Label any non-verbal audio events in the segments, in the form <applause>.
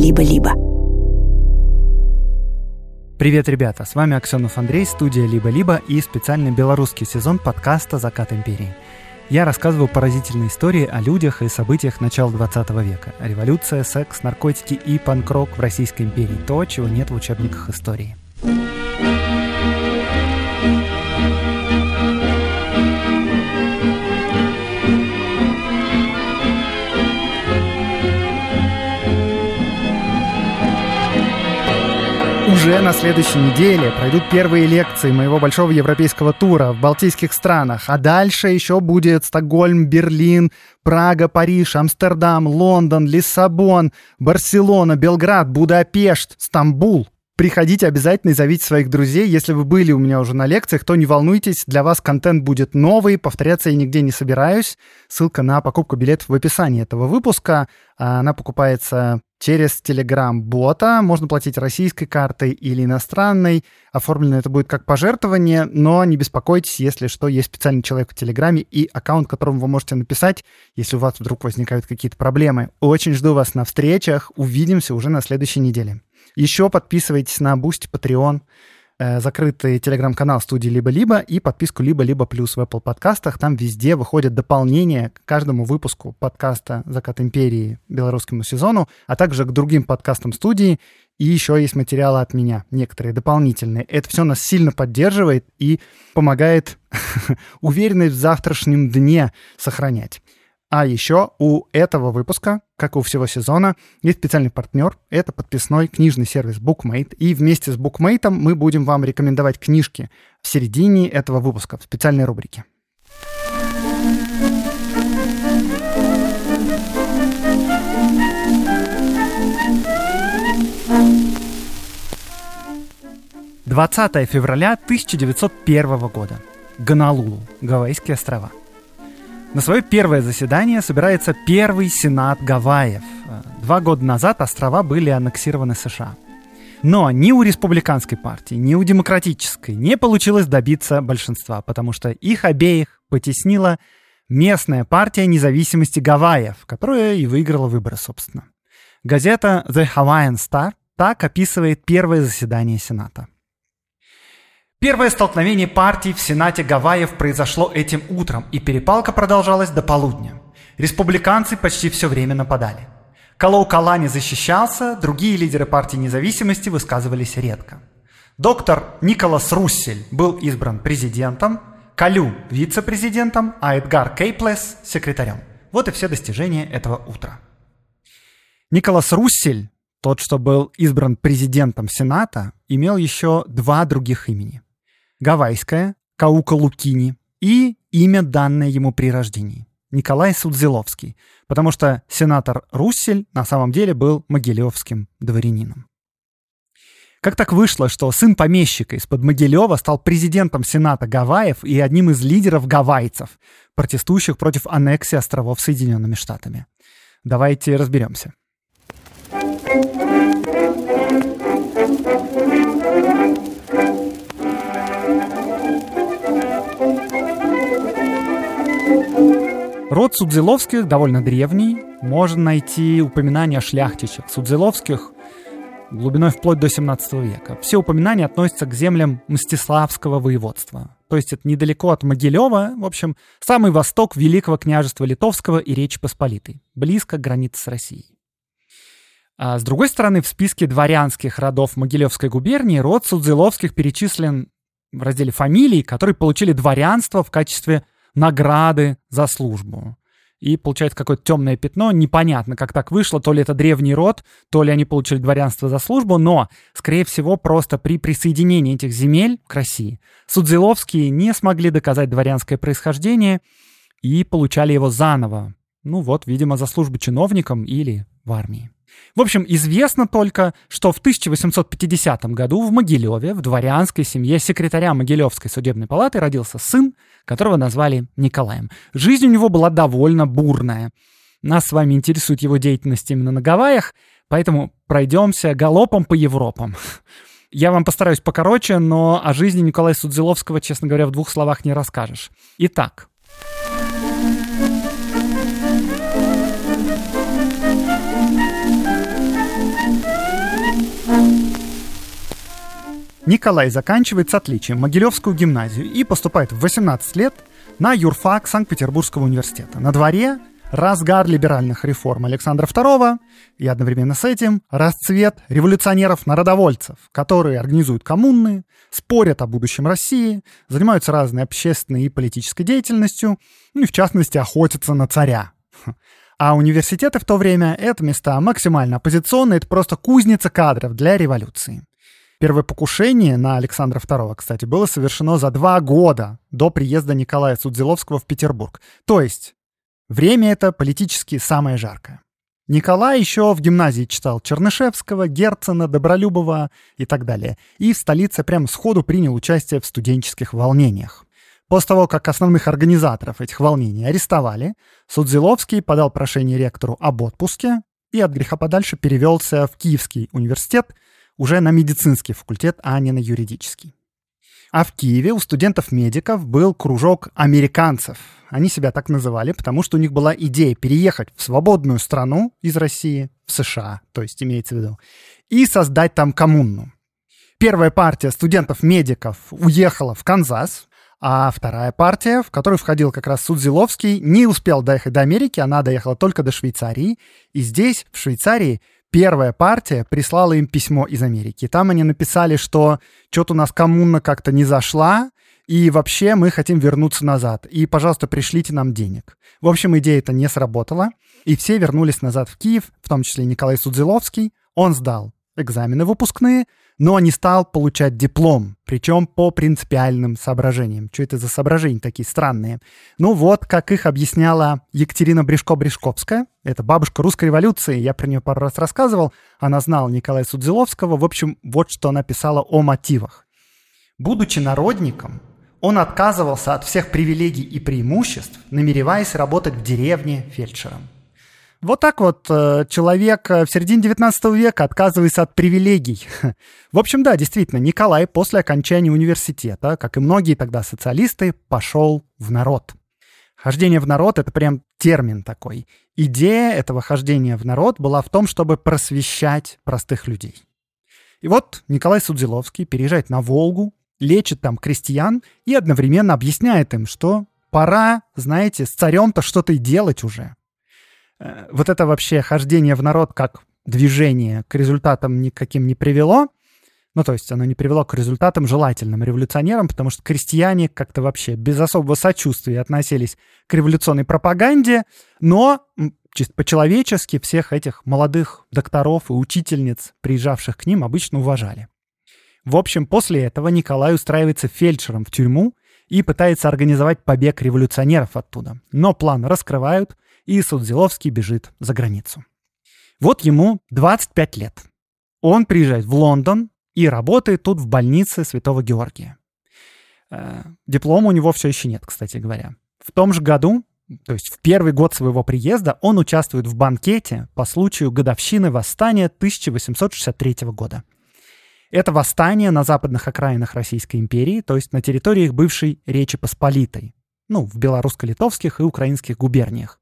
«Либо-либо». Привет, ребята! С вами Аксенов Андрей, студия «Либо-либо» и специальный белорусский сезон подкаста «Закат империи». Я рассказываю поразительные истории о людях и событиях начала 20 века. Революция, секс, наркотики и панк-рок в Российской империи. То, чего нет в учебниках истории. Уже на следующей неделе пройдут первые лекции моего большого европейского тура в балтийских странах, а дальше еще будет Стокгольм, Берлин, Прага, Париж, Амстердам, Лондон, Лиссабон, Барселона, Белград, Будапешт, Стамбул. Приходите обязательно и зовите своих друзей. Если вы были у меня уже на лекциях, то не волнуйтесь, для вас контент будет новый, повторяться я нигде не собираюсь. Ссылка на покупку билетов в описании этого выпуска. Она покупается через Telegram-бота. Можно платить российской картой или иностранной. Оформлено это будет как пожертвование, но не беспокойтесь, если что, есть специальный человек в Телеграме и аккаунт, которому вы можете написать, если у вас вдруг возникают какие-то проблемы. Очень жду вас на встречах. Увидимся уже на следующей неделе. Еще подписывайтесь на Boost, Patreon, э, закрытый телеграм-канал студии «Либо-либо» и подписку «Либо-либо плюс» в Apple подкастах. Там везде выходят дополнения к каждому выпуску подкаста «Закат империи» белорусскому сезону, а также к другим подкастам студии. И еще есть материалы от меня, некоторые дополнительные. Это все нас сильно поддерживает и помогает <laughs> уверенность в завтрашнем дне сохранять. А еще у этого выпуска, как и у всего сезона, есть специальный партнер. Это подписной книжный сервис BookMate. И вместе с BookMate мы будем вам рекомендовать книжки в середине этого выпуска в специальной рубрике. Двадцатое февраля 1901 года. Гонолулу, Гавайские острова. На свое первое заседание собирается первый сенат Гавайев. Два года назад острова были аннексированы США. Но ни у республиканской партии, ни у демократической не получилось добиться большинства, потому что их обеих потеснила местная партия независимости Гавайев, которая и выиграла выборы, собственно. Газета The Hawaiian Star так описывает первое заседание Сената. Первое столкновение партий в Сенате Гавайев произошло этим утром, и перепалка продолжалась до полудня. Республиканцы почти все время нападали. Калоу Калани защищался, другие лидеры партии независимости высказывались редко. Доктор Николас Руссель был избран президентом, Калю – вице-президентом, а Эдгар Кейплес – секретарем. Вот и все достижения этого утра. Николас Руссель, тот, что был избран президентом Сената, имел еще два других имени – гавайское, Каука Лукини и имя, данное ему при рождении. Николай Судзиловский, потому что сенатор Руссель на самом деле был могилевским дворянином. Как так вышло, что сын помещика из-под Могилева стал президентом Сената Гавайев и одним из лидеров гавайцев, протестующих против аннексии островов Соединенными Штатами? Давайте разберемся. Род Судзиловских довольно древний. Можно найти упоминания о шляхтичах Судзиловских глубиной вплоть до 17 века. Все упоминания относятся к землям Мстиславского воеводства. То есть это недалеко от Могилева, в общем, самый восток Великого княжества Литовского и Речи Посполитой, близко к границе с Россией. А с другой стороны, в списке дворянских родов Могилевской губернии род Судзиловских перечислен в разделе фамилий, которые получили дворянство в качестве награды за службу. И получается какое-то темное пятно. Непонятно, как так вышло. То ли это древний род, то ли они получили дворянство за службу. Но, скорее всего, просто при присоединении этих земель к России Судзиловские не смогли доказать дворянское происхождение и получали его заново. Ну вот, видимо, за службу чиновникам или в армии. В общем, известно только, что в 1850 году в Могилеве, в дворянской семье секретаря Могилевской судебной палаты родился сын, которого назвали Николаем. Жизнь у него была довольно бурная. Нас с вами интересует его деятельность именно на Гавайях, поэтому пройдемся галопом по Европам. Я вам постараюсь покороче, но о жизни Николая Судзиловского, честно говоря, в двух словах не расскажешь. Итак, Николай заканчивает с отличием Могилевскую гимназию и поступает в 18 лет на юрфак Санкт-Петербургского университета. На дворе разгар либеральных реформ Александра II и одновременно с этим расцвет революционеров-народовольцев, которые организуют коммуны, спорят о будущем России, занимаются разной общественной и политической деятельностью, ну и в частности охотятся на царя. А университеты в то время — это места максимально оппозиционные, это просто кузница кадров для революции. Первое покушение на Александра II, кстати, было совершено за два года до приезда Николая Судзиловского в Петербург. То есть время это политически самое жаркое. Николай еще в гимназии читал Чернышевского, Герцена, Добролюбова и так далее. И в столице прямо сходу принял участие в студенческих волнениях. После того, как основных организаторов этих волнений арестовали, Судзиловский подал прошение ректору об отпуске и от греха подальше перевелся в Киевский университет, уже на медицинский факультет, а не на юридический. А в Киеве у студентов-медиков был кружок американцев. Они себя так называли, потому что у них была идея переехать в свободную страну из России, в США, то есть имеется в виду, и создать там коммуну. Первая партия студентов-медиков уехала в Канзас, а вторая партия, в которую входил как раз Судзиловский, не успел доехать до Америки, она доехала только до Швейцарии. И здесь, в Швейцарии, первая партия прислала им письмо из Америки. Там они написали, что что-то у нас коммуна как-то не зашла, и вообще мы хотим вернуться назад. И, пожалуйста, пришлите нам денег. В общем, идея эта не сработала, и все вернулись назад в Киев, в том числе Николай Судзиловский. Он сдал экзамены выпускные, но не стал получать диплом, причем по принципиальным соображениям. Что это за соображения такие странные? Ну вот, как их объясняла Екатерина Брешко-Брешковская, это бабушка русской революции, я про нее пару раз рассказывал, она знала Николая Судзиловского, в общем, вот что она писала о мотивах. Будучи народником, он отказывался от всех привилегий и преимуществ, намереваясь работать в деревне фельдшером. Вот так вот э, человек э, в середине 19 века отказывается от привилегий. <laughs> В общем, да, действительно, Николай после окончания университета, как и многие тогда социалисты, пошел в народ. Хождение в народ — это прям термин такой. Идея этого хождения в народ была в том, чтобы просвещать простых людей. И вот Николай Судзиловский переезжает на Волгу, лечит там крестьян и одновременно объясняет им, что пора, знаете, с царем-то что-то и делать уже. Э, вот это вообще хождение в народ как движение к результатам никаким не привело. Ну, то есть оно не привело к результатам желательным революционерам, потому что крестьяне как-то вообще без особого сочувствия относились к революционной пропаганде, но чисто по-человечески всех этих молодых докторов и учительниц, приезжавших к ним, обычно уважали. В общем, после этого Николай устраивается фельдшером в тюрьму и пытается организовать побег революционеров оттуда. Но план раскрывают — и Судзиловский бежит за границу. Вот ему 25 лет. Он приезжает в Лондон и работает тут в больнице Святого Георгия. Э, диплома у него все еще нет, кстати говоря. В том же году, то есть в первый год своего приезда, он участвует в банкете по случаю годовщины восстания 1863 года. Это восстание на западных окраинах Российской империи, то есть на территориях бывшей Речи Посполитой, ну, в белорусско-литовских и украинских губерниях.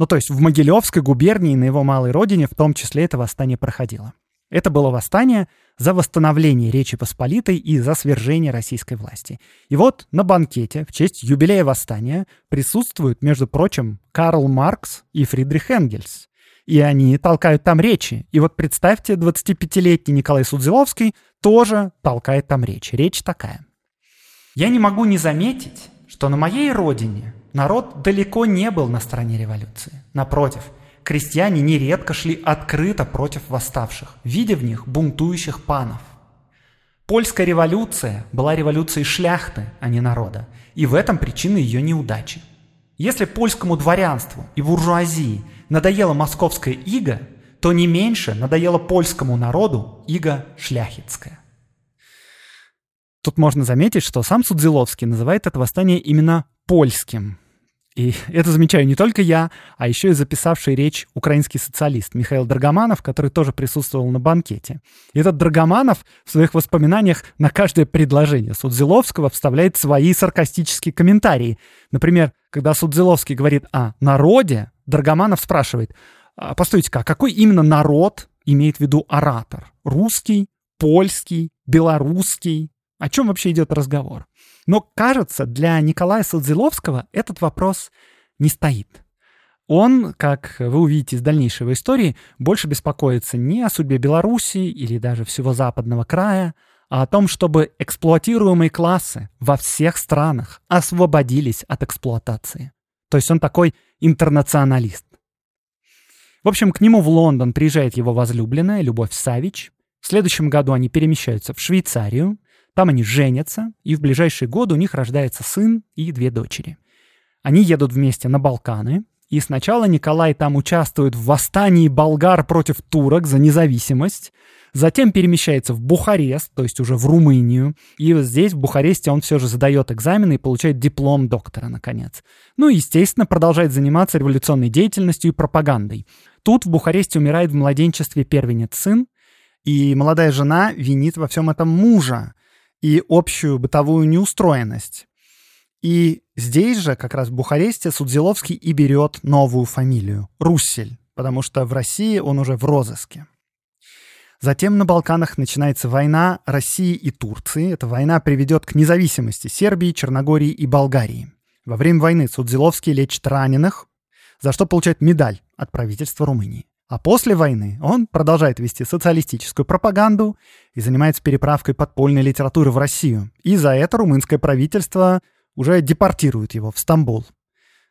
Ну, то есть в Могилевской губернии на его малой родине в том числе это восстание проходило. Это было восстание за восстановление Речи Посполитой и за свержение российской власти. И вот на банкете в честь юбилея восстания присутствуют, между прочим, Карл Маркс и Фридрих Энгельс. И они толкают там речи. И вот представьте, 25-летний Николай Судзиловский тоже толкает там речь. Речь такая. «Я не могу не заметить, что на моей родине Народ далеко не был на стороне революции. Напротив, крестьяне нередко шли открыто против восставших, видя в них бунтующих панов. Польская революция была революцией шляхты, а не народа, и в этом причина ее неудачи. Если польскому дворянству и буржуазии надоела московская ига, то не меньше надоело польскому народу ига шляхетская. Тут можно заметить, что сам Судзиловский называет это восстание именно польским. И <laughs> это замечаю не только я, а еще и записавший речь украинский социалист Михаил Драгоманов, который тоже присутствовал на банкете. И этот Драгоманов в своих воспоминаниях на каждое предложение Судзиловского вставляет свои саркастические комментарии. Например, когда Судзиловский говорит о народе, Драгоманов спрашивает, а, постойте-ка, а какой именно народ имеет в виду оратор? Русский, польский, белорусский. О чем вообще идет разговор? Но, кажется, для Николая Садзиловского этот вопрос не стоит. Он, как вы увидите из дальнейшего истории, больше беспокоится не о судьбе Беларуси или даже всего западного края, а о том, чтобы эксплуатируемые классы во всех странах освободились от эксплуатации. То есть он такой интернационалист. В общем, к нему в Лондон приезжает его возлюбленная Любовь Савич. В следующем году они перемещаются в Швейцарию. Там они женятся, и в ближайшие годы у них рождается сын и две дочери. Они едут вместе на Балканы, и сначала Николай там участвует в восстании болгар против турок за независимость, затем перемещается в Бухарест, то есть уже в Румынию, и вот здесь, в Бухаресте, он все же задает экзамены и получает диплом доктора, наконец. Ну и, естественно, продолжает заниматься революционной деятельностью и пропагандой. Тут в Бухаресте умирает в младенчестве первенец сын, и молодая жена винит во всем этом мужа и общую бытовую неустроенность. И здесь же, как раз в Бухаресте, Судзиловский и берет новую фамилию – Руссель, потому что в России он уже в розыске. Затем на Балканах начинается война России и Турции. Эта война приведет к независимости Сербии, Черногории и Болгарии. Во время войны Судзиловский лечит раненых, за что получает медаль от правительства Румынии. А после войны он продолжает вести социалистическую пропаганду и занимается переправкой подпольной литературы в Россию. И за это румынское правительство уже депортируют его в Стамбул.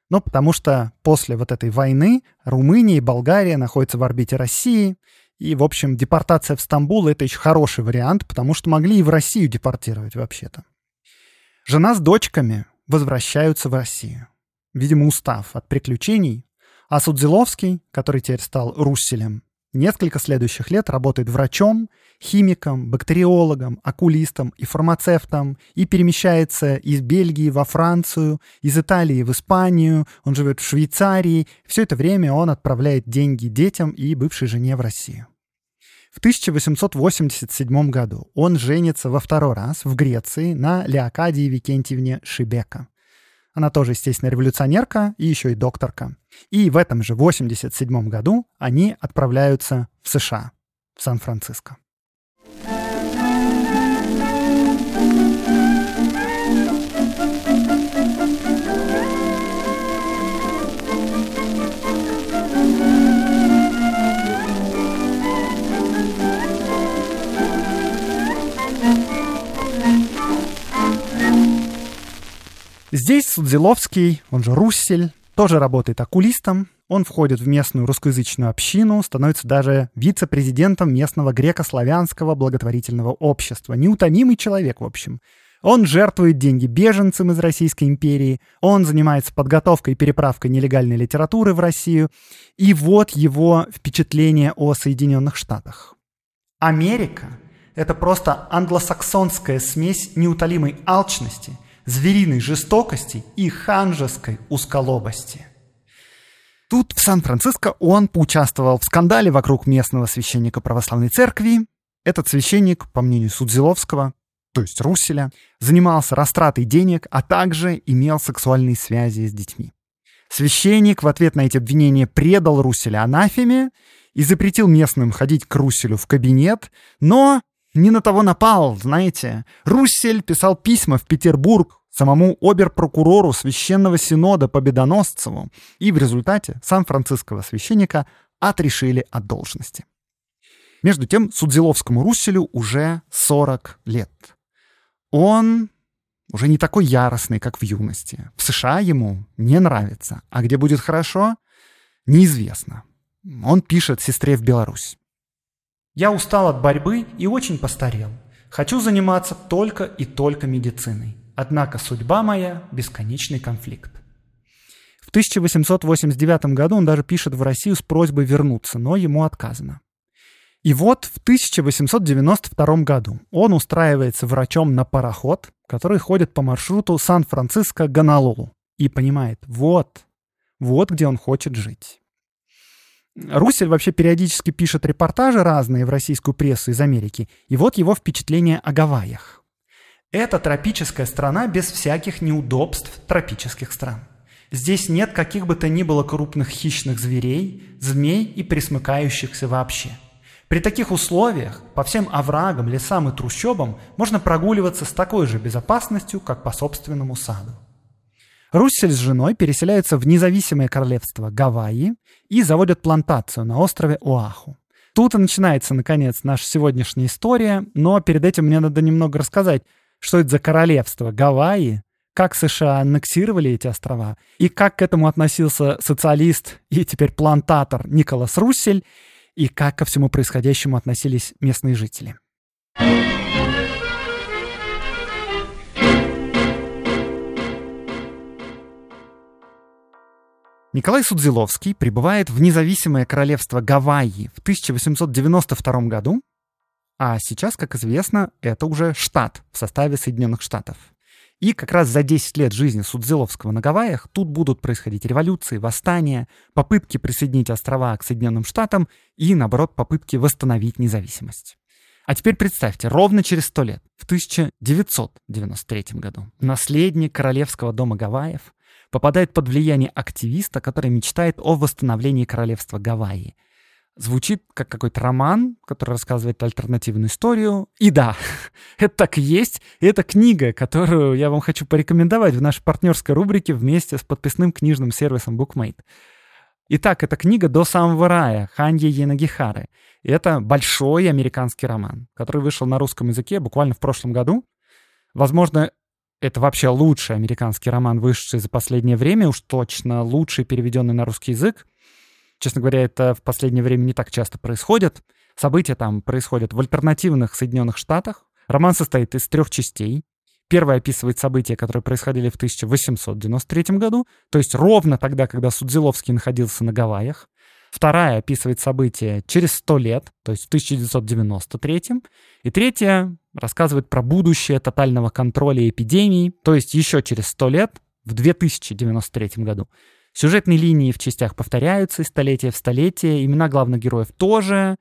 Ну, потому что после вот этой войны Румыния и Болгария находятся в орбите России, и, в общем, депортация в Стамбул — это еще хороший вариант, потому что могли и в Россию депортировать вообще-то. Жена с дочками возвращаются в Россию. Видимо, устав от приключений. А Судзиловский, который теперь стал Русселем, Несколько следующих лет работает врачом, химиком, бактериологом, окулистом и фармацевтом и перемещается из Бельгии во Францию, из Италии в Испанию, он живет в Швейцарии. Все это время он отправляет деньги детям и бывшей жене в Россию. В 1887 году он женится во второй раз в Греции на Леокадии Викентьевне Шибека. Она тоже, естественно, революционерка и еще и докторка. И в этом же 87 году они отправляются в США, в Сан-Франциско. Здесь Судзиловский, он же Руссель, тоже работает окулистом. Он входит в местную русскоязычную общину, становится даже вице-президентом местного греко-славянского благотворительного общества. Неутомимый человек, в общем. Он жертвует деньги беженцам из Российской империи, он занимается подготовкой и переправкой нелегальной литературы в Россию. И вот его впечатление о Соединенных Штатах. Америка — это просто англосаксонская смесь неутолимой алчности — звериной жестокости и ханжеской узколобости. Тут, в Сан-Франциско, он поучаствовал в скандале вокруг местного священника православной церкви. Этот священник, по мнению Судзиловского, то есть Русселя, занимался растратой денег, а также имел сексуальные связи с детьми. Священник в ответ на эти обвинения предал Русселя анафеме и запретил местным ходить к Русселю в кабинет, но не на того напал, знаете. Руссель писал письма в Петербург самому оберпрокурору Священного Синода Победоносцеву, и в результате Сан-Франциского священника отрешили от должности. Между тем Судзиловскому Русселю уже 40 лет. Он уже не такой яростный, как в юности. В США ему не нравится, а где будет хорошо, неизвестно. Он пишет сестре в Беларусь. «Я устал от борьбы и очень постарел. Хочу заниматься только и только медициной. Однако судьба моя – бесконечный конфликт. В 1889 году он даже пишет в Россию с просьбой вернуться, но ему отказано. И вот в 1892 году он устраивается врачом на пароход, который ходит по маршруту Сан-Франциско-Гонолулу, и понимает, вот, вот где он хочет жить. Русель вообще периодически пишет репортажи разные в российскую прессу из Америки, и вот его впечатление о Гавайях. Это тропическая страна без всяких неудобств тропических стран. Здесь нет каких бы то ни было крупных хищных зверей, змей и присмыкающихся вообще. При таких условиях по всем оврагам, лесам и трущобам можно прогуливаться с такой же безопасностью, как по собственному саду. Руссель с женой переселяются в независимое королевство Гавайи и заводят плантацию на острове Оаху. Тут и начинается, наконец, наша сегодняшняя история, но перед этим мне надо немного рассказать, что это за королевство? Гавайи, как США аннексировали эти острова, и как к этому относился социалист и теперь плантатор Николас Руссель, и как ко всему происходящему относились местные жители. Николай Судзиловский прибывает в независимое королевство Гавайи в 1892 году, а сейчас, как известно, это уже штат в составе Соединенных Штатов. И как раз за 10 лет жизни Судзиловского на Гавайях тут будут происходить революции, восстания, попытки присоединить острова к Соединенным Штатам и, наоборот, попытки восстановить независимость. А теперь представьте, ровно через 100 лет, в 1993 году, наследник королевского дома Гавайев попадает под влияние активиста, который мечтает о восстановлении королевства Гавайи. Звучит как какой-то роман, который рассказывает альтернативную историю. И да, <laughs> это так и есть. И это книга, которую я вам хочу порекомендовать в нашей партнерской рубрике вместе с подписным книжным сервисом BookMate. Итак, это книга «До самого рая» Ханьи Янагихары. Это большой американский роман, который вышел на русском языке буквально в прошлом году. Возможно, это вообще лучший американский роман, вышедший за последнее время, уж точно лучший переведенный на русский язык. Честно говоря, это в последнее время не так часто происходит. События там происходят в альтернативных Соединенных Штатах. Роман состоит из трех частей. Первая описывает события, которые происходили в 1893 году, то есть ровно тогда, когда Судзиловский находился на Гавайях. Вторая описывает события через 100 лет, то есть в 1993. И третья рассказывает про будущее тотального контроля эпидемии, то есть еще через 100 лет, в 2093 году. Сюжетные линии в частях повторяются из столетия в столетие, имена главных героев тоже.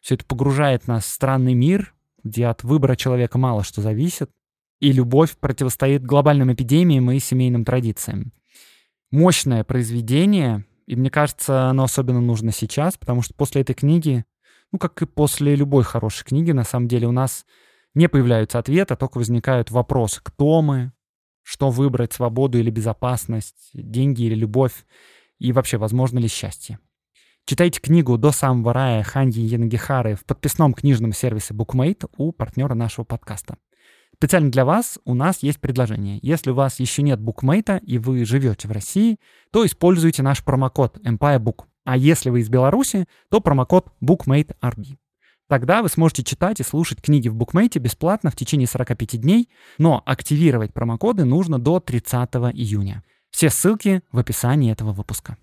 Все это погружает нас в странный мир, где от выбора человека мало что зависит, и любовь противостоит глобальным эпидемиям и семейным традициям. Мощное произведение, и мне кажется, оно особенно нужно сейчас, потому что после этой книги, ну, как и после любой хорошей книги, на самом деле у нас не появляются ответы, а только возникают вопросы. Кто мы? Что выбрать, свободу или безопасность, деньги или любовь? И вообще, возможно ли счастье? Читайте книгу «До самого рая» Ханьи Янагихары в подписном книжном сервисе BookMate у партнера нашего подкаста. Специально для вас у нас есть предложение. Если у вас еще нет букмейта и вы живете в России, то используйте наш промокод EmpireBook. А если вы из Беларуси, то промокод BookMateRB. Тогда вы сможете читать и слушать книги в букмейте бесплатно в течение 45 дней, но активировать промокоды нужно до 30 июня. Все ссылки в описании этого выпуска.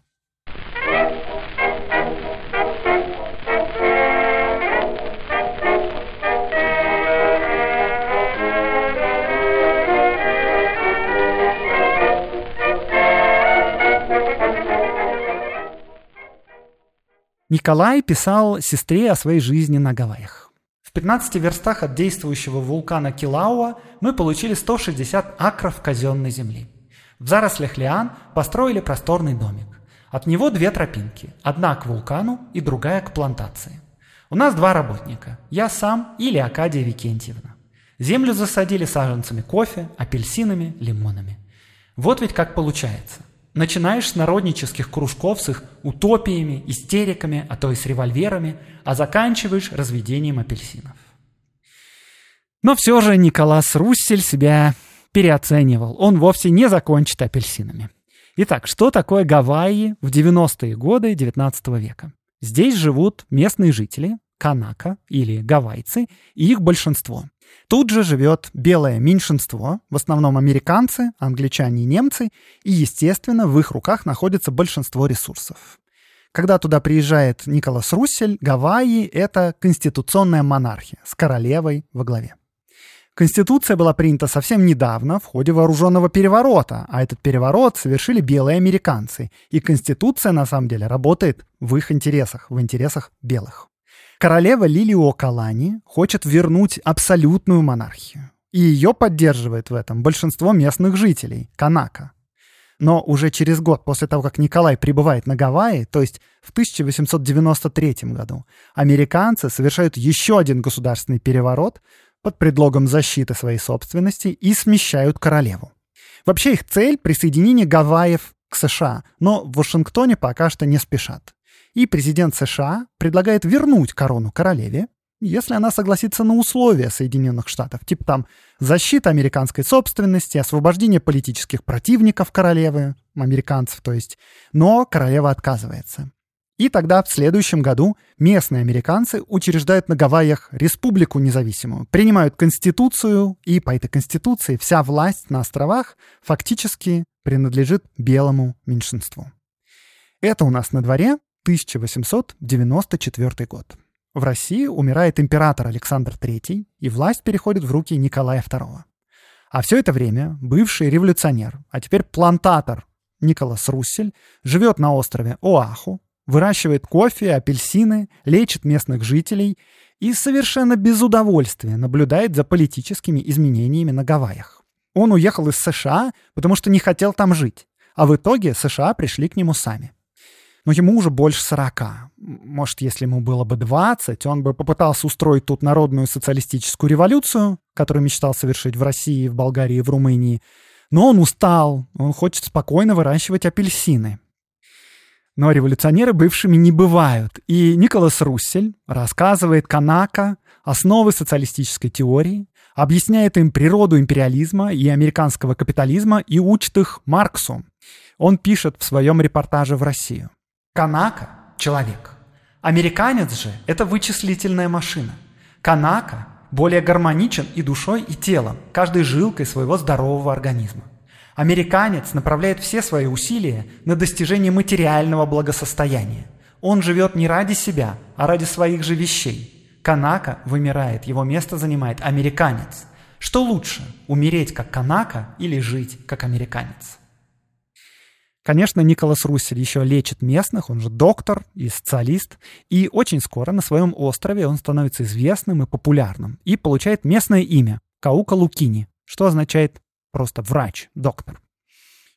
Николай писал сестре о своей жизни на Гавайях. В 15 верстах от действующего вулкана Килауа мы получили 160 акров казенной земли. В зарослях лиан построили просторный домик. От него две тропинки, одна к вулкану и другая к плантации. У нас два работника, я сам или Акадия Викентьевна. Землю засадили саженцами кофе, апельсинами, лимонами. Вот ведь как получается – Начинаешь с народнических кружков с их утопиями, истериками, а то и с револьверами, а заканчиваешь разведением апельсинов. Но все же Николас Руссель себя переоценивал. Он вовсе не закончит апельсинами. Итак, что такое Гавайи в 90-е годы 19 века? Здесь живут местные жители, канака или гавайцы, и их большинство. Тут же живет белое меньшинство, в основном американцы, англичане и немцы, и, естественно, в их руках находится большинство ресурсов. Когда туда приезжает Николас Руссель, Гавайи — это конституционная монархия с королевой во главе. Конституция была принята совсем недавно в ходе вооруженного переворота, а этот переворот совершили белые американцы, и Конституция на самом деле работает в их интересах, в интересах белых. Королева Лилио Калани хочет вернуть абсолютную монархию. И ее поддерживает в этом большинство местных жителей, Канака. Но уже через год после того, как Николай прибывает на Гавайи, то есть в 1893 году, американцы совершают еще один государственный переворот под предлогом защиты своей собственности и смещают королеву. Вообще их цель — присоединение Гавайев к США, но в Вашингтоне пока что не спешат. И президент США предлагает вернуть корону королеве, если она согласится на условия Соединенных Штатов, типа там защита американской собственности, освобождение политических противников королевы, американцев то есть, но королева отказывается. И тогда в следующем году местные американцы учреждают на Гавайях республику независимую, принимают конституцию, и по этой конституции вся власть на островах фактически принадлежит белому меньшинству. Это у нас на дворе 1894 год. В России умирает император Александр III, и власть переходит в руки Николая II. А все это время бывший революционер, а теперь плантатор Николас Руссель живет на острове Оаху, выращивает кофе, апельсины, лечит местных жителей и совершенно без удовольствия наблюдает за политическими изменениями на Гавайях. Он уехал из США, потому что не хотел там жить, а в итоге США пришли к нему сами но ему уже больше 40. Может, если ему было бы 20, он бы попытался устроить тут народную социалистическую революцию, которую мечтал совершить в России, в Болгарии, в Румынии. Но он устал, он хочет спокойно выращивать апельсины. Но революционеры бывшими не бывают. И Николас Руссель рассказывает Канака основы социалистической теории, объясняет им природу империализма и американского капитализма и учит их Марксу. Он пишет в своем репортаже в Россию. Канака – человек. Американец же – это вычислительная машина. Канака более гармоничен и душой, и телом, каждой жилкой своего здорового организма. Американец направляет все свои усилия на достижение материального благосостояния. Он живет не ради себя, а ради своих же вещей. Канака вымирает, его место занимает американец. Что лучше, умереть как канака или жить как американец? Конечно, Николас Руссель еще лечит местных, он же доктор и социалист, и очень скоро на своем острове он становится известным и популярным, и получает местное имя – Каука Лукини, что означает просто врач, доктор.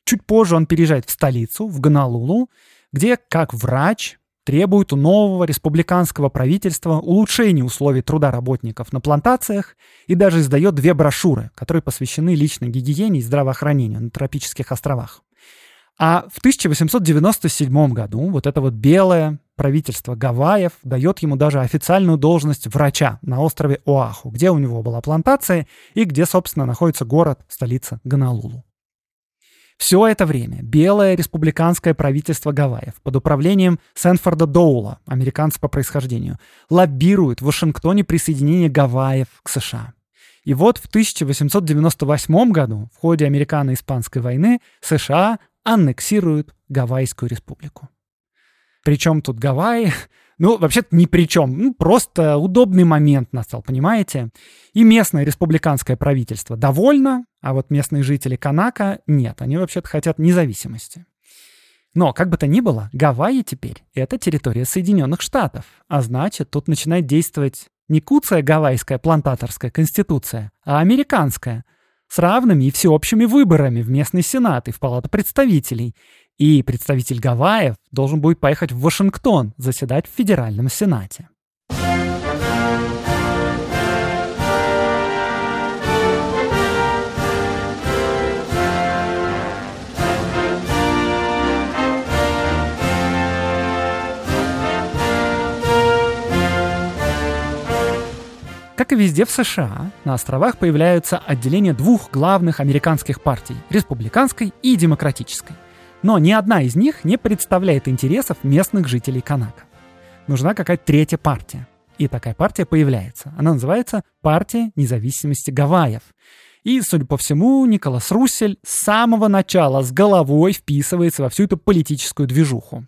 Чуть позже он переезжает в столицу, в Гонолулу, где, как врач, требует у нового республиканского правительства улучшения условий труда работников на плантациях и даже издает две брошюры, которые посвящены личной гигиене и здравоохранению на тропических островах. А в 1897 году вот это вот белое правительство Гавайев дает ему даже официальную должность врача на острове Оаху, где у него была плантация и где, собственно, находится город, столица Гонолулу. Все это время белое республиканское правительство Гавайев под управлением Сэнфорда Доула, американца по происхождению, лоббирует в Вашингтоне присоединение Гавайев к США. И вот в 1898 году в ходе Американо-Испанской войны США аннексируют Гавайскую республику. Причем тут Гавайи? <laughs> Ну, вообще-то ни при чем. Ну, просто удобный момент настал, понимаете? И местное республиканское правительство довольно, а вот местные жители Канака нет. Они вообще-то хотят независимости. Но, как бы то ни было, Гавайи теперь — это территория Соединенных Штатов. А значит, тут начинает действовать не куция гавайская плантаторская конституция, а американская — с равными и всеобщими выборами в местный сенат и в палату представителей. И представитель Гавайев должен будет поехать в Вашингтон заседать в Федеральном Сенате. Как и везде в США, на островах появляются отделения двух главных американских партий – республиканской и демократической. Но ни одна из них не представляет интересов местных жителей Канака. Нужна какая-то третья партия. И такая партия появляется. Она называется «Партия независимости Гавайев». И, судя по всему, Николас Руссель с самого начала с головой вписывается во всю эту политическую движуху.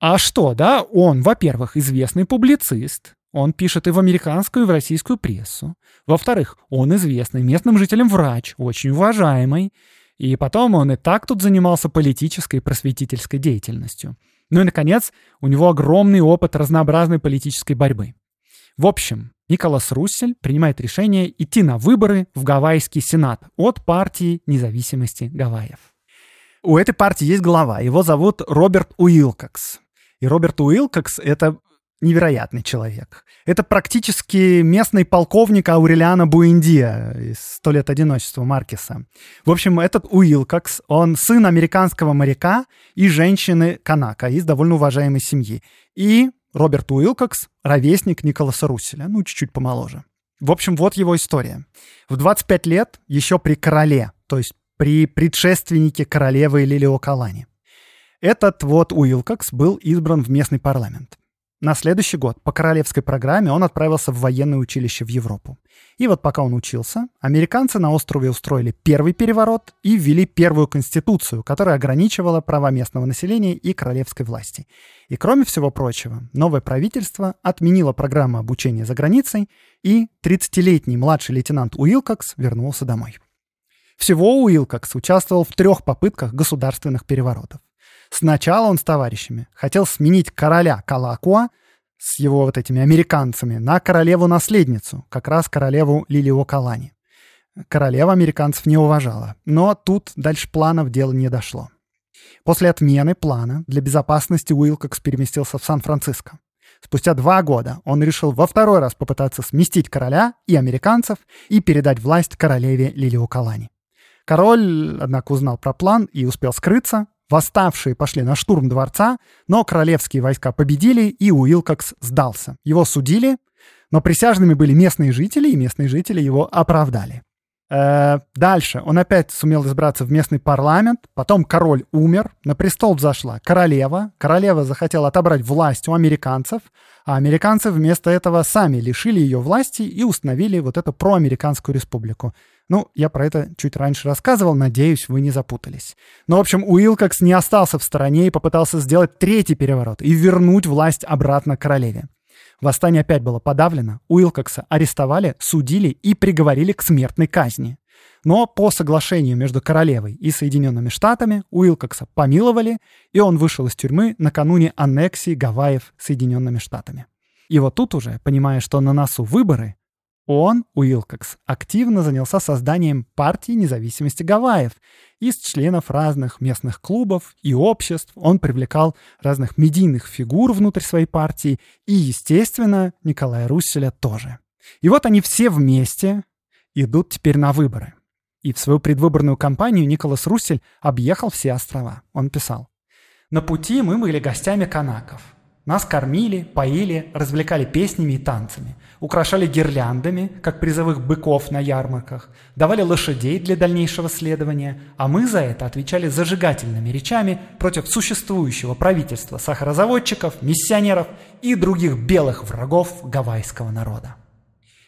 А что, да, он, во-первых, известный публицист, он пишет и в американскую, и в российскую прессу. Во-вторых, он известный местным жителям врач, очень уважаемый. И потом он и так тут занимался политической и просветительской деятельностью. Ну и, наконец, у него огромный опыт разнообразной политической борьбы. В общем, Николас Руссель принимает решение идти на выборы в Гавайский сенат от партии независимости Гавайев. У этой партии есть глава, его зовут Роберт Уилкокс. И Роберт Уилкокс — это невероятный человек. Это практически местный полковник Аурелиана Буэндия из «Сто лет одиночества» Маркеса. В общем, этот Уилкокс, он сын американского моряка и женщины Канака из довольно уважаемой семьи. И Роберт Уилкокс — ровесник Николаса Русселя, ну, чуть-чуть помоложе. В общем, вот его история. В 25 лет, еще при короле, то есть при предшественнике королевы Лилио Калани. Этот вот Уилкокс был избран в местный парламент. На следующий год по королевской программе он отправился в военное училище в Европу. И вот пока он учился, американцы на острове устроили первый переворот и ввели первую конституцию, которая ограничивала права местного населения и королевской власти. И кроме всего прочего, новое правительство отменило программу обучения за границей, и 30-летний младший лейтенант Уилкокс вернулся домой. Всего Уилкокс участвовал в трех попытках государственных переворотов. Сначала он с товарищами хотел сменить короля Калакуа с его вот этими американцами на королеву-наследницу, как раз королеву Лилио Калани. Королева американцев не уважала, но тут дальше планов дело не дошло. После отмены плана для безопасности Уилкокс переместился в Сан-Франциско. Спустя два года он решил во второй раз попытаться сместить короля и американцев и передать власть королеве Лилио Калани. Король, однако, узнал про план и успел скрыться, Восставшие пошли на штурм дворца, но королевские войска победили, и Уилкокс сдался. Его судили, но присяжными были местные жители, и местные жители его оправдали. Э, дальше он опять сумел избраться в местный парламент, потом король умер, на престол взошла королева, королева захотела отобрать власть у американцев, а американцы вместо этого сами лишили ее власти и установили вот эту проамериканскую республику. Ну, я про это чуть раньше рассказывал, надеюсь, вы не запутались. Но, в общем, Уилкокс не остался в стороне и попытался сделать третий переворот и вернуть власть обратно королеве. Восстание опять было подавлено, Уилкокса арестовали, судили и приговорили к смертной казни. Но по соглашению между королевой и Соединенными Штатами Уилкокса помиловали, и он вышел из тюрьмы накануне аннексии Гавайев Соединенными Штатами. И вот тут уже, понимая, что на носу выборы, он, Уилкокс, активно занялся созданием партии независимости Гавайев. Из членов разных местных клубов и обществ он привлекал разных медийных фигур внутрь своей партии и, естественно, Николая Русселя тоже. И вот они все вместе идут теперь на выборы. И в свою предвыборную кампанию Николас Руссель объехал все острова. Он писал. «На пути мы были гостями канаков. Нас кормили, поили, развлекали песнями и танцами, украшали гирляндами, как призовых быков на ярмарках, давали лошадей для дальнейшего следования, а мы за это отвечали зажигательными речами против существующего правительства сахарозаводчиков, миссионеров и других белых врагов гавайского народа.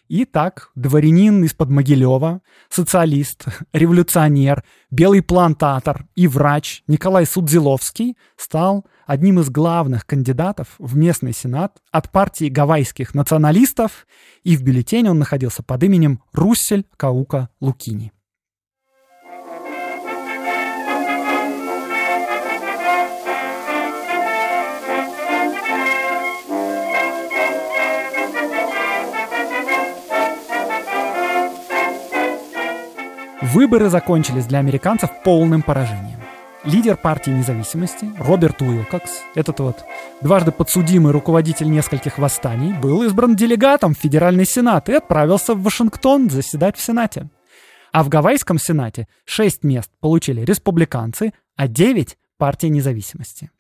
И так дворянин из-под Могилева, социалист, революционер, белый плантатор и врач Николай Судзиловский стал одним из главных кандидатов в местный сенат от партии гавайских националистов, и в бюллетене он находился под именем Руссель Каука Лукини. Выборы закончились для американцев полным поражением. Лидер партии независимости Роберт Уилкокс, этот вот дважды подсудимый руководитель нескольких восстаний, был избран делегатом в Федеральный Сенат и отправился в Вашингтон заседать в Сенате. А в Гавайском Сенате шесть мест получили республиканцы, а девять – партия независимости.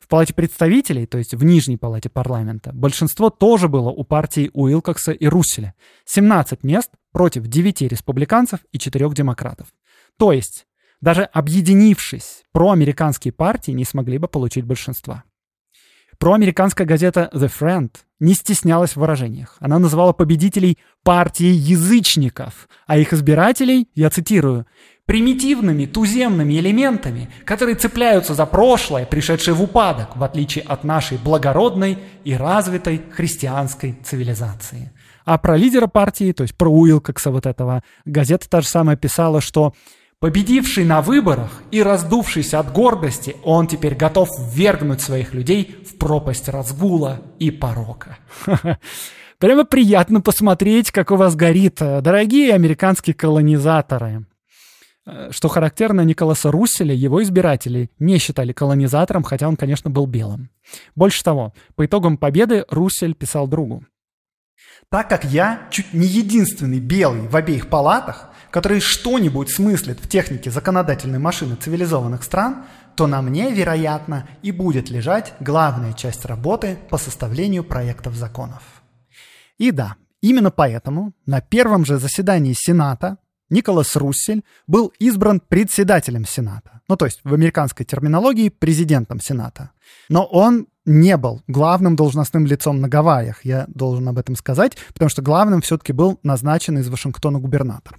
В Палате представителей, то есть в Нижней Палате парламента, большинство тоже было у партии Уилкокса и Русселя. 17 мест против 9 республиканцев и 4 демократов. То есть, даже объединившись, проамериканские партии не смогли бы получить большинства. Проамериканская газета The Friend не стеснялась в выражениях. Она называла победителей партией язычников, а их избирателей, я цитирую, примитивными туземными элементами, которые цепляются за прошлое, пришедшее в упадок, в отличие от нашей благородной и развитой христианской цивилизации. А про лидера партии, то есть про Уилкокса вот этого, газета та же самая писала, что Победивший на выборах и раздувшийся от гордости, он теперь готов ввергнуть своих людей в пропасть разгула и порока. <laughs> Прямо приятно посмотреть, как у вас горит, дорогие американские колонизаторы. Э, что характерно, Николаса Русселя его избиратели не считали колонизатором, хотя он, конечно, был белым. Больше того, по итогам победы Руссель писал другу. «Так как я чуть не единственный белый в обеих палатах, который что-нибудь смыслит в технике законодательной машины цивилизованных стран, то на мне, вероятно, и будет лежать главная часть работы по составлению проектов законов». И да, именно поэтому на первом же заседании Сената Николас Руссель был избран председателем Сената. Ну, то есть в американской терминологии президентом Сената. Но он не был главным должностным лицом на Гавайях, я должен об этом сказать, потому что главным все-таки был назначен из Вашингтона губернатор.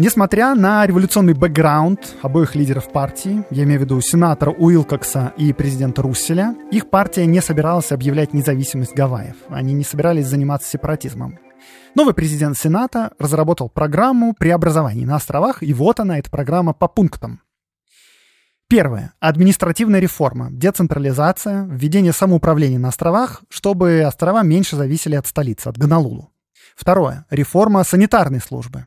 Несмотря на революционный бэкграунд обоих лидеров партии, я имею в виду сенатора Уилкокса и президента Русселя, их партия не собиралась объявлять независимость Гавайев. Они не собирались заниматься сепаратизмом. Новый президент Сената разработал программу преобразований на островах, и вот она, эта программа по пунктам. Первое. Административная реформа, децентрализация, введение самоуправления на островах, чтобы острова меньше зависели от столицы, от Гонолулу. Второе. Реформа санитарной службы.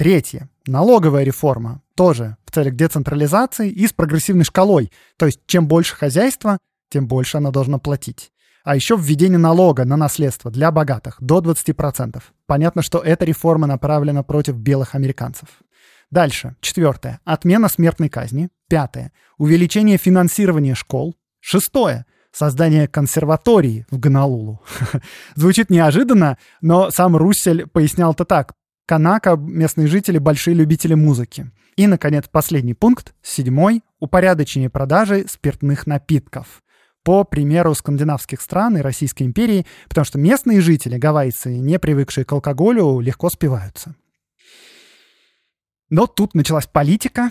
Третье. Налоговая реформа. Тоже в целях децентрализации и с прогрессивной шкалой. То есть чем больше хозяйства, тем больше оно должно платить. А еще введение налога на наследство для богатых до 20%. Понятно, что эта реформа направлена против белых американцев. Дальше. Четвертое. Отмена смертной казни. Пятое. Увеличение финансирования школ. Шестое. Создание консерватории в Гонолулу. <laughs> Звучит неожиданно, но сам Руссель пояснял это так. Канака, местные жители, большие любители музыки. И, наконец, последний пункт, седьмой, упорядочение продажи спиртных напитков. По примеру скандинавских стран и Российской империи, потому что местные жители, гавайцы, не привыкшие к алкоголю, легко спиваются. Но тут началась политика,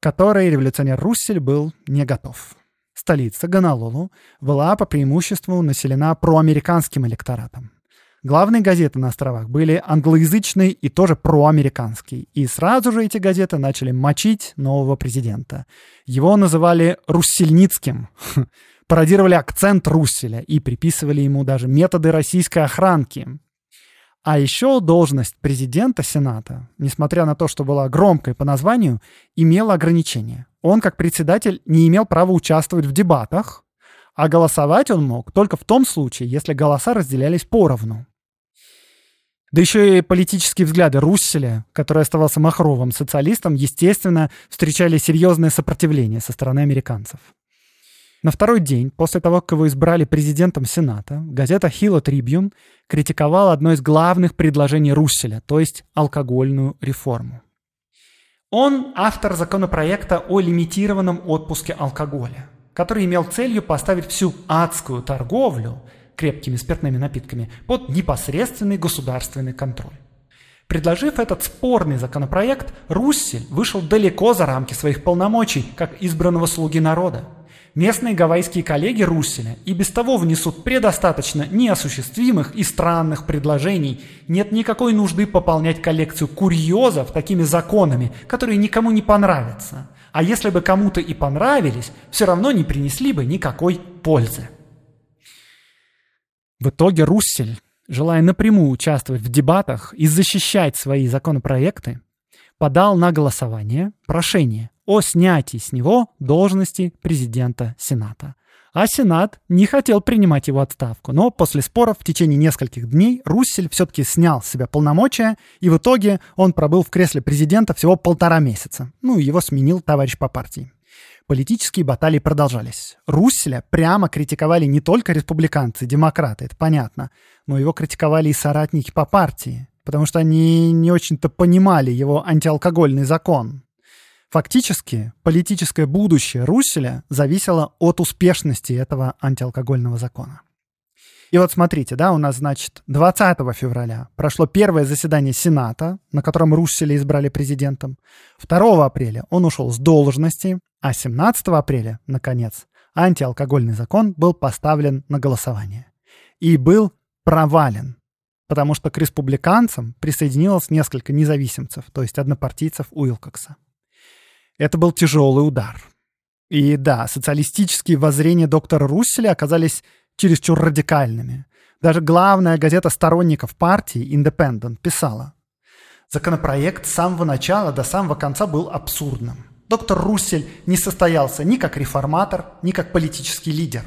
которой революционер Руссель был не готов. Столица Гонолулу была по преимуществу населена проамериканским электоратом. Главные газеты на островах были англоязычные и тоже проамериканские. И сразу же эти газеты начали мочить нового президента. Его называли Руссельницким. <laughs> Пародировали акцент Русселя и приписывали ему даже методы российской охранки. А еще должность президента Сената, несмотря на то, что была громкой по названию, имела ограничения. Он, как председатель, не имел права участвовать в дебатах, а голосовать он мог только в том случае, если голоса разделялись поровну. Да еще и политические взгляды Русселя, который оставался махровым социалистом, естественно, встречали серьезное сопротивление со стороны американцев. На второй день после того, как его избрали президентом Сената, газета Хилла Трибюн критиковала одно из главных предложений Русселя, то есть алкогольную реформу. Он автор законопроекта о лимитированном отпуске алкоголя, который имел целью поставить всю адскую торговлю крепкими спиртными напитками под непосредственный государственный контроль. Предложив этот спорный законопроект, Руссель вышел далеко за рамки своих полномочий, как избранного слуги народа. Местные гавайские коллеги Русселя и без того внесут предостаточно неосуществимых и странных предложений. Нет никакой нужды пополнять коллекцию курьезов такими законами, которые никому не понравятся. А если бы кому-то и понравились, все равно не принесли бы никакой пользы. В итоге Руссель, желая напрямую участвовать в дебатах и защищать свои законопроекты, подал на голосование прошение о снятии с него должности президента Сената. А Сенат не хотел принимать его отставку, но после споров в течение нескольких дней Руссель все-таки снял с себя полномочия, и в итоге он пробыл в кресле президента всего полтора месяца. Ну, его сменил товарищ по партии. Политические баталии продолжались. Русселя прямо критиковали не только республиканцы, демократы, это понятно, но его критиковали и соратники по партии, потому что они не очень-то понимали его антиалкогольный закон. Фактически, политическое будущее Русселя зависело от успешности этого антиалкогольного закона. И вот смотрите, да, у нас, значит, 20 февраля прошло первое заседание Сената, на котором Русселя избрали президентом. 2 апреля он ушел с должности, а 17 апреля, наконец, антиалкогольный закон был поставлен на голосование. И был провален, потому что к республиканцам присоединилось несколько независимцев, то есть однопартийцев Уилкокса. Это был тяжелый удар. И да, социалистические воззрения доктора Русселя оказались чересчур радикальными. Даже главная газета сторонников партии «Индепендент» писала. Законопроект с самого начала до самого конца был абсурдным. Доктор Руссель не состоялся ни как реформатор, ни как политический лидер.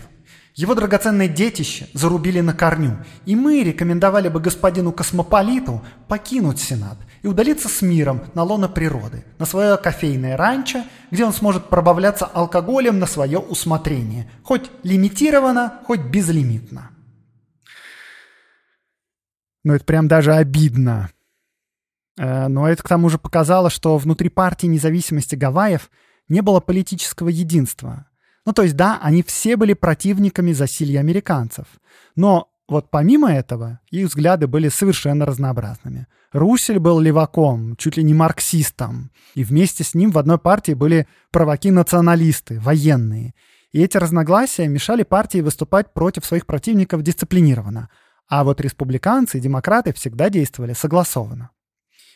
Его драгоценное детище зарубили на корню, и мы рекомендовали бы господину Космополиту покинуть Сенат и удалиться с миром на лоно природы, на свое кофейное ранчо, где он сможет пробавляться алкоголем на свое усмотрение, хоть лимитированно, хоть безлимитно. Ну, это прям даже обидно. Э, но это к тому же показало, что внутри партии независимости Гавайев не было политического единства. Ну, то есть, да, они все были противниками засилья американцев. Но вот помимо этого, их взгляды были совершенно разнообразными. Русель был леваком, чуть ли не марксистом. И вместе с ним в одной партии были праваки-националисты, военные. И эти разногласия мешали партии выступать против своих противников дисциплинированно. А вот республиканцы и демократы всегда действовали согласованно.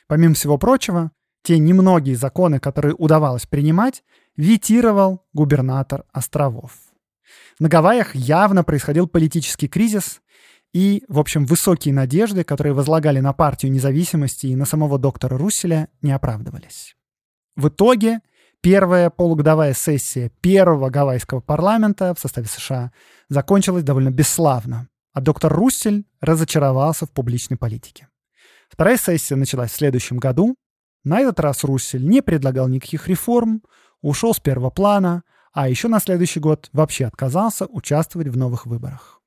Помимо всего прочего, те немногие законы, которые удавалось принимать, ветировал губернатор островов. На Гавайях явно происходил политический кризис, и, в общем, высокие надежды, которые возлагали на партию независимости и на самого доктора Русселя, не оправдывались. В итоге первая полугодовая сессия первого гавайского парламента в составе США закончилась довольно бесславно, а доктор Руссель разочаровался в публичной политике. Вторая сессия началась в следующем году. На этот раз Руссель не предлагал никаких реформ, ушел с первого плана, а еще на следующий год вообще отказался участвовать в новых выборах.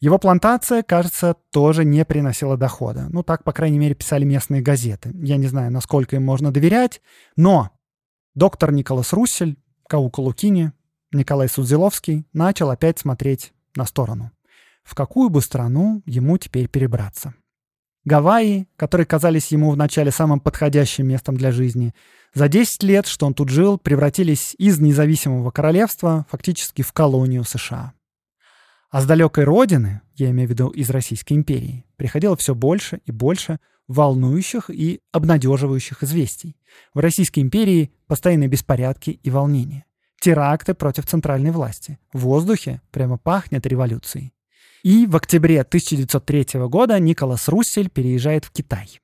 Его плантация, кажется, тоже не приносила дохода. Ну, так, по крайней мере, писали местные газеты. Я не знаю, насколько им можно доверять, но доктор Николас Руссель, Каука Лукини, Николай Судзиловский начал опять смотреть на сторону. В какую бы страну ему теперь перебраться? Гавайи, которые казались ему вначале самым подходящим местом для жизни, за 10 лет, что он тут жил, превратились из независимого королевства фактически в колонию США. А с далекой родины, я имею в виду из Российской империи, приходило все больше и больше волнующих и обнадеживающих известий. В Российской империи постоянные беспорядки и волнения. Теракты против центральной власти. В воздухе прямо пахнет революцией. И в октябре 1903 года Николас Руссель переезжает в Китай.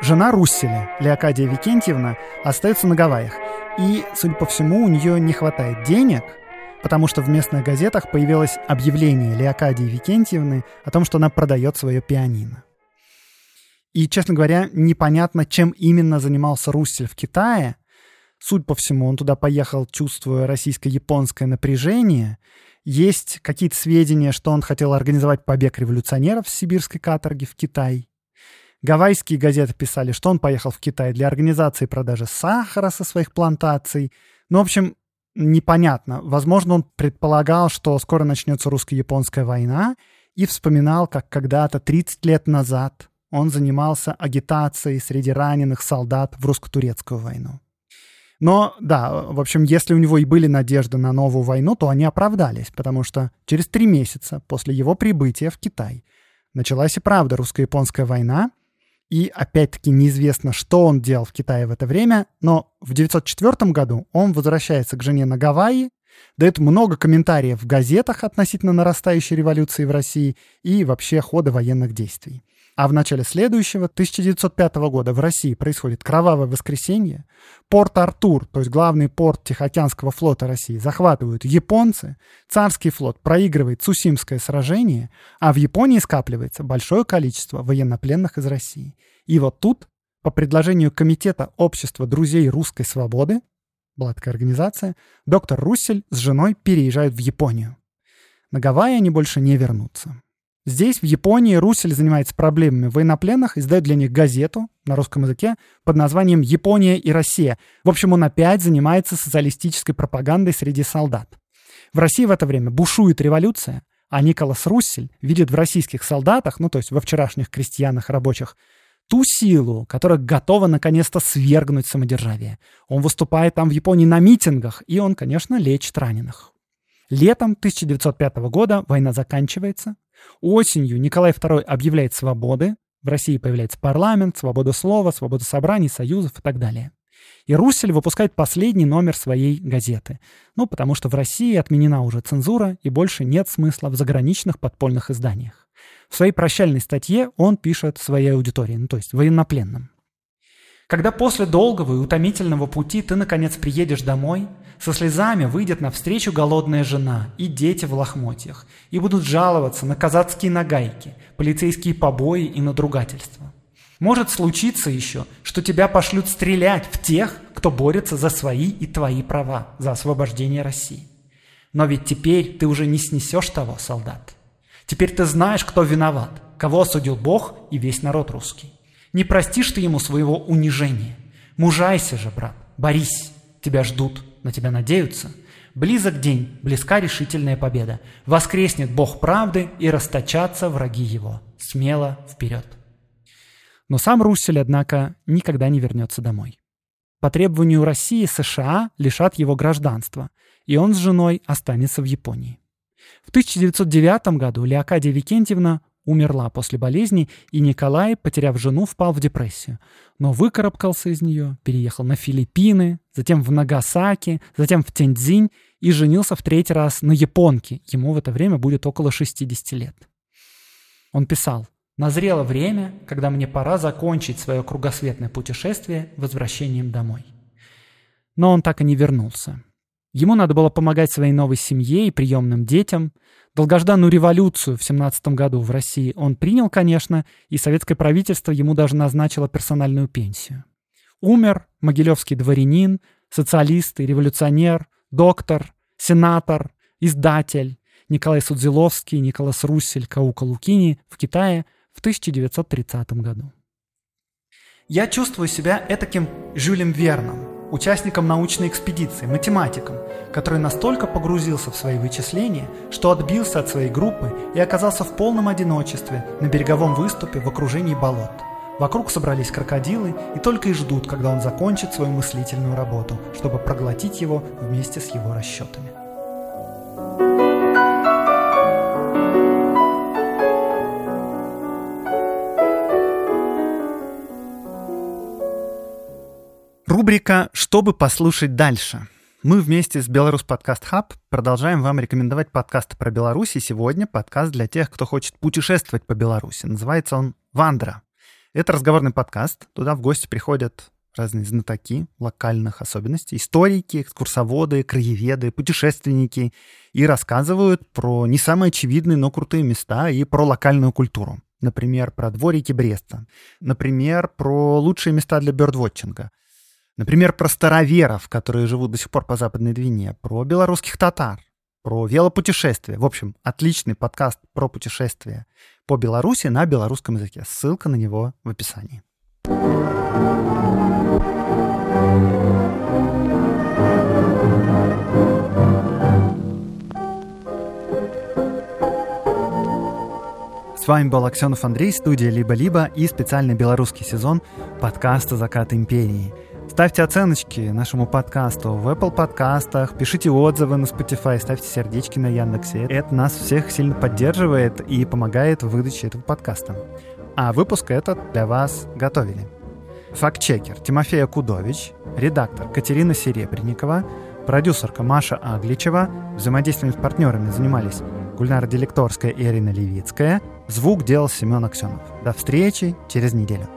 Жена Русселя, Леокадия Викентьевна, остается на Гавайях. И, судя по всему, у нее не хватает денег – потому что в местных газетах появилось объявление Леокадии Викентьевны о том, что она продает свое пианино. И, честно говоря, непонятно, чем именно занимался Руссель в Китае. Суть по всему, он туда поехал, чувствуя российско-японское напряжение. Есть какие-то сведения, что он хотел организовать побег революционеров с сибирской каторги в Китай. Гавайские газеты писали, что он поехал в Китай для организации продажи сахара со своих плантаций. Ну, в общем, непонятно. Возможно, он предполагал, что скоро начнется русско-японская война, и вспоминал, как когда-то 30 лет назад он занимался агитацией среди раненых солдат в русско-турецкую войну. Но да, в общем, если у него и были надежды на новую войну, то они оправдались, потому что через три месяца после его прибытия в Китай началась и правда русско-японская война, и опять-таки неизвестно, что он делал в Китае в это время, но в 1904 году он возвращается к жене на Гавайи, дает много комментариев в газетах относительно нарастающей революции в России и вообще хода военных действий. А в начале следующего, 1905 года, в России происходит кровавое воскресенье. Порт Артур, то есть главный порт Тихоокеанского флота России, захватывают японцы. Царский флот проигрывает Цусимское сражение, а в Японии скапливается большое количество военнопленных из России. И вот тут, по предложению Комитета общества друзей русской свободы, была такая организация, доктор Руссель с женой переезжают в Японию. На Гавайи они больше не вернутся. Здесь, в Японии, Русель занимается проблемами военнопленных, издает для них газету на русском языке под названием «Япония и Россия». В общем, он опять занимается социалистической пропагандой среди солдат. В России в это время бушует революция, а Николас Руссель видит в российских солдатах, ну то есть во вчерашних крестьянах рабочих, ту силу, которая готова наконец-то свергнуть самодержавие. Он выступает там в Японии на митингах, и он, конечно, лечит раненых. Летом 1905 года война заканчивается. Осенью Николай II объявляет свободы. В России появляется парламент, свобода слова, свобода собраний, союзов и так далее. И Руссель выпускает последний номер своей газеты. Ну, потому что в России отменена уже цензура, и больше нет смысла в заграничных подпольных изданиях. В своей прощальной статье он пишет своей аудитории, ну то есть военнопленным. Когда после долгого и утомительного пути ты, наконец, приедешь домой, со слезами выйдет навстречу голодная жена и дети в лохмотьях, и будут жаловаться на казацкие нагайки, полицейские побои и надругательства. Может случиться еще, что тебя пошлют стрелять в тех, кто борется за свои и твои права, за освобождение России. Но ведь теперь ты уже не снесешь того, солдат. Теперь ты знаешь, кто виноват, кого осудил Бог и весь народ русский. Не простишь ты ему своего унижения. Мужайся же, брат, борись. Тебя ждут, на тебя надеются. Близок день, близка решительная победа. Воскреснет Бог правды и расточатся враги его. Смело вперед. Но сам Руссель, однако, никогда не вернется домой. По требованию России США лишат его гражданства, и он с женой останется в Японии. В 1909 году Леокадия Викентьевна умерла после болезни, и Николай, потеряв жену, впал в депрессию. Но выкарабкался из нее, переехал на Филиппины, затем в Нагасаки, затем в Тензинь и женился в третий раз на японке. Ему в это время будет около 60 лет. Он писал, «Назрело время, когда мне пора закончить свое кругосветное путешествие возвращением домой». Но он так и не вернулся. Ему надо было помогать своей новой семье и приемным детям. Долгожданную революцию в 17 году в России он принял, конечно, и советское правительство ему даже назначило персональную пенсию. Умер могилевский дворянин, социалист и революционер, доктор, сенатор, издатель Николай Судзиловский, Николас Руссель, Каука Лукини в Китае в 1930 году. Я чувствую себя этаким Жюлем Верном, участником научной экспедиции, математиком, который настолько погрузился в свои вычисления, что отбился от своей группы и оказался в полном одиночестве на береговом выступе в окружении болот. Вокруг собрались крокодилы и только и ждут, когда он закончит свою мыслительную работу, чтобы проглотить его вместе с его расчетами. Рубрика «Чтобы послушать дальше». Мы вместе с Беларус Подкаст Хаб продолжаем вам рекомендовать подкасты про Беларусь. И сегодня подкаст для тех, кто хочет путешествовать по Беларуси. Называется он «Вандра». Это разговорный подкаст. Туда в гости приходят разные знатоки локальных особенностей, историки, экскурсоводы, краеведы, путешественники и рассказывают про не самые очевидные, но крутые места и про локальную культуру. Например, про дворики Бреста. Например, про лучшие места для бёрдвотчинга – Например, про староверов, которые живут до сих пор по Западной Двине, про белорусских татар, про велопутешествия. В общем, отличный подкаст про путешествия по Беларуси на белорусском языке. Ссылка на него в описании. С вами был Аксенов Андрей, студия «Либо-либо» и специальный белорусский сезон подкаста «Закат империи». Ставьте оценочки нашему подкасту в Apple подкастах, пишите отзывы на Spotify, ставьте сердечки на Яндексе. Это нас всех сильно поддерживает и помогает в выдаче этого подкаста. А выпуск этот для вас готовили. Фактчекер Тимофей Кудович, редактор Катерина Серебренникова, продюсерка Маша Агличева, взаимодействием с партнерами занимались Гульнара Делекторская и Ирина Левицкая, звук делал Семен Аксенов. До встречи через неделю.